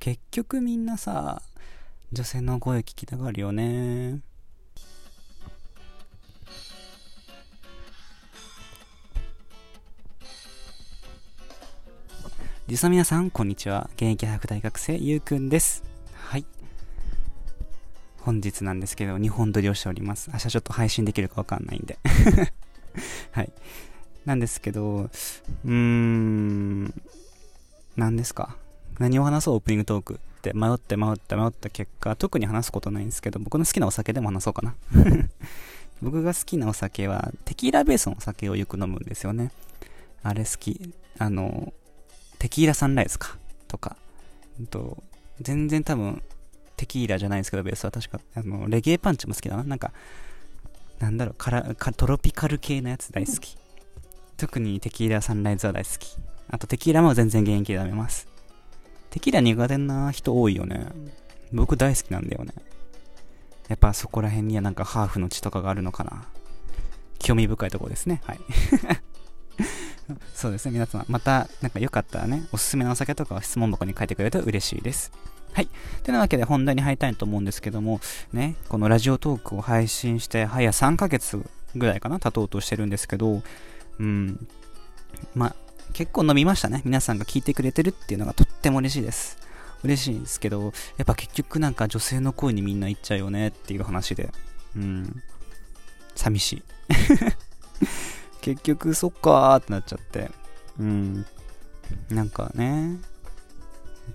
結局みんなさ、女性の声聞きたがるよね。実際皆さん、こんにちは。現役白大学生、ゆうくんです。はい。本日なんですけど、2本撮りをしております。明日ちょっと配信できるかわかんないんで。はい。なんですけど、うーん、何ですか？何を話そうオープニングトークって迷って迷って迷った結果、特に話すことないんですけど、僕の好きなお酒でも話そうかな。僕が好きなお酒は、テキーラベースのお酒をよく飲むんですよね。あれ好き。あの、テキーラサンライズか。とか。と全然多分、テキーラじゃないですけど、ベースは確か、あの、レゲエパンチも好きだな。なんか、なんだろう、からかトロピカル系のやつ大好き。特にテキーラサンライズは大好き。あとテキーラも全然元気で飲めます。テキーラ苦手な人多いよね。僕大好きなんだよね。やっぱそこら辺にはなんかハーフの血とかがあるのかな。興味深いところですね。はい。そうですね、皆さん、また、なんかよかったらね、おすすめのお酒とかを質問箱に書いてくれると嬉しいです。はい。てなわけで本題に入りたいと思うんですけども、ね、このラジオトークを配信して、早3ヶ月ぐらいかな、経とうとしてるんですけど、うん、まあ、結構飲みましたね。皆さんが聞いてくれてるっていうのがとっても嬉しいです。嬉しいんですけど、やっぱ結局なんか女性の声にみんな言っちゃうよねっていう話で、うん、寂しい。結局そっかーってなっちゃって、うん、なんかね、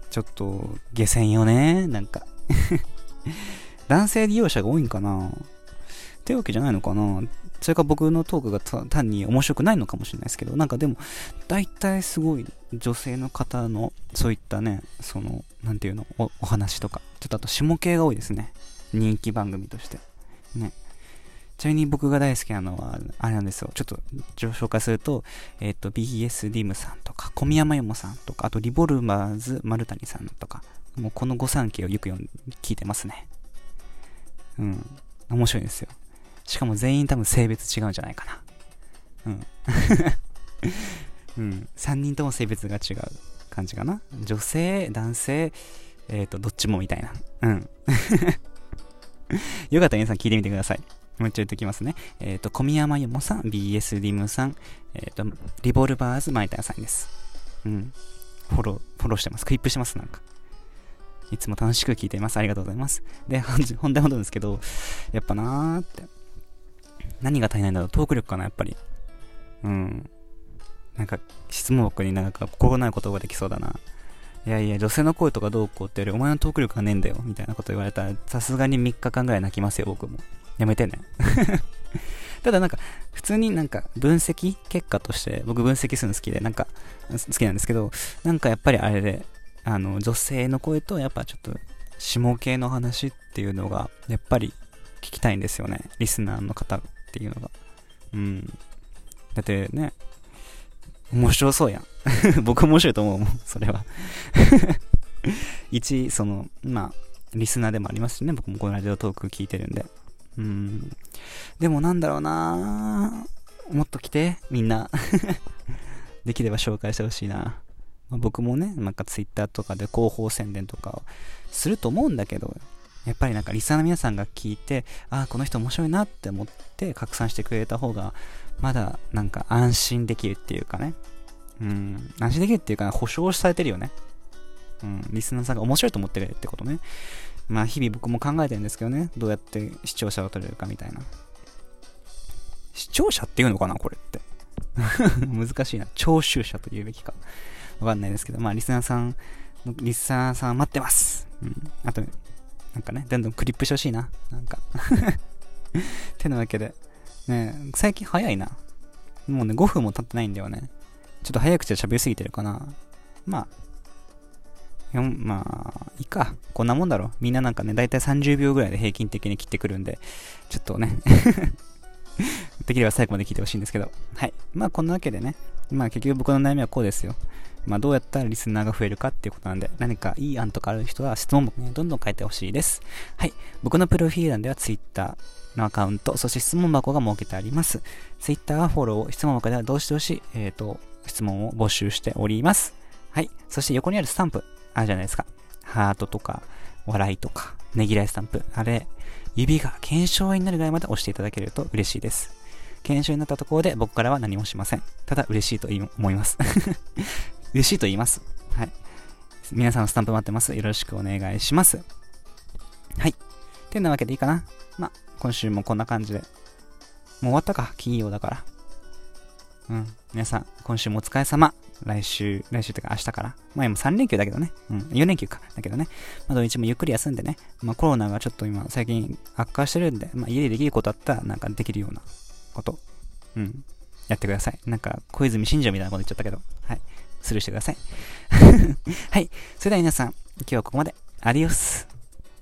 ちょっと下船よね、なんか。男性利用者が多いんかな。ってわけじゃないのかな。それか僕のトークが単に面白くないのかもしれないですけど、なんかでも、大体すごい女性の方の、そういったね、その、なんていうの、おお話とか、ちょっとあと下系が多いですね。人気番組として。ね。ちなみに僕が大好きなのは、あれなんですよ。ちょっと紹介すると、えっ、ー、と、BS ディムさんとか、小宮山よもさんとか、あと、リボルバーズ丸谷さんとか、もうこの御三家をよく読ん聞いてますね。うん。面白いですよ。しかも全員多分性別違うんじゃないかな。うん。うん。3人とも性別が違う感じかな。女性、男性、えっ、ー、と、どっちもみたいな。うん。よかったら皆さん聞いてみてください。もう一度言っておきますね。えっ、ー、と、小宮山ゆもさん、BS リムさん、えっ、ー、と、リボルバーズマイターさんです。うん。フォロー、フォローしてます。クリップしてます、なんか。いつも楽しく聞いています。ありがとうございます。で、本題本題ですけど、やっぱなーって。何が足りないんだろう？トーク力かな、やっぱり。うん。なんか、質問箱になんか心ない言葉できそうだな。いやいや、女性の声とかどうこうってより、お前のトーク力がねえんだよ、みたいなこと言われたら、さすがに3日間ぐらい泣きますよ、僕も。やめてね。ただなんか、普通になんか分析結果として、僕分析するの好きで、なんか、好きなんですけど、なんかやっぱりあれで、あの、女性の声と、やっぱちょっと、下系の話っていうのが、やっぱり聞きたいんですよね。リスナーの方っていうのが。うん。だってね、面白そうやん。僕面白いと思うもん、それは。一、その、まあ、リスナーでもありますしね、僕もこのラジオトーク聞いてるんで。うん。でもなんだろうなもっと来て、みんな。できれば紹介してほしいな。まあ、僕もね、なんか Twitter とかで広報宣伝とかをすると思うんだけど、やっぱりなんかリスナーの皆さんが聞いて、ああ、この人面白いなって思って拡散してくれた方が、まだなんか安心できるっていうかね。うん、安心できるっていうか、保証されてるよね。うん、リスナーさんが面白いと思ってるってことね。まあ日々僕も考えてるんですけどね。どうやって視聴者を取れるかみたいな。視聴者っていうのかなこれって。難しいな。聴衆者と言うべきか。わかんないですけど、まあリスナーさん、リスナーさん待ってます。うん。あと、なんかね、どんどんクリップしてほしいな。なんか てなわけで、ね、最近早いな。もうね、5分も経ってないんだよね。ちょっと早口で喋りすぎてるかな。まあ、まあ、いいか。こんなもんだろ。みんななんかね、だいたい30秒ぐらいで平均的に切ってくるんで、ちょっとね できれば最後まで聞いてほしいんですけど。はい。まあ、こんなわけでね、まあ結局僕の悩みはこうですよ。まあ、どうやったらリスナーが増えるかっていうことなんで、何かいい案とかある人は質問もね、どんどん書いてほしいです。はい。僕のプロフィール欄では Twitter のアカウント、そして質問箱が設けてあります。Twitter はフォロー、質問箱ではどうしてほしい、えっ、ー、と、質問を募集しております。はい。そして横にあるスタンプ、あるじゃないですか。ハートとか、笑いとか、ねぎらいスタンプ、あれ、指が検証になるぐらいまで押していただけると嬉しいです。検証になったところで僕からは何もしません。ただ嬉しいと思います。嬉しいと言います。はい。皆さんのスタンプ待ってます。よろしくお願いします。はい。てなわけでいいかな。ま今週もこんな感じで。もう終わったか。金曜だから。うん。皆さん、今週もお疲れ様。来週、来週というか明日から。まあ今3連休だけどね。うん。4連休か。だけどね。まあ土日もゆっくり休んでね。まあコロナがちょっと今最近悪化してるんで、まあ家でできることあったらなんかできるようなこと。うん。やってください。なんか小泉信者みたいなこと言っちゃったけど。はい。スルーしてください。はい。それでは皆さん、今日はここまで。アディオス。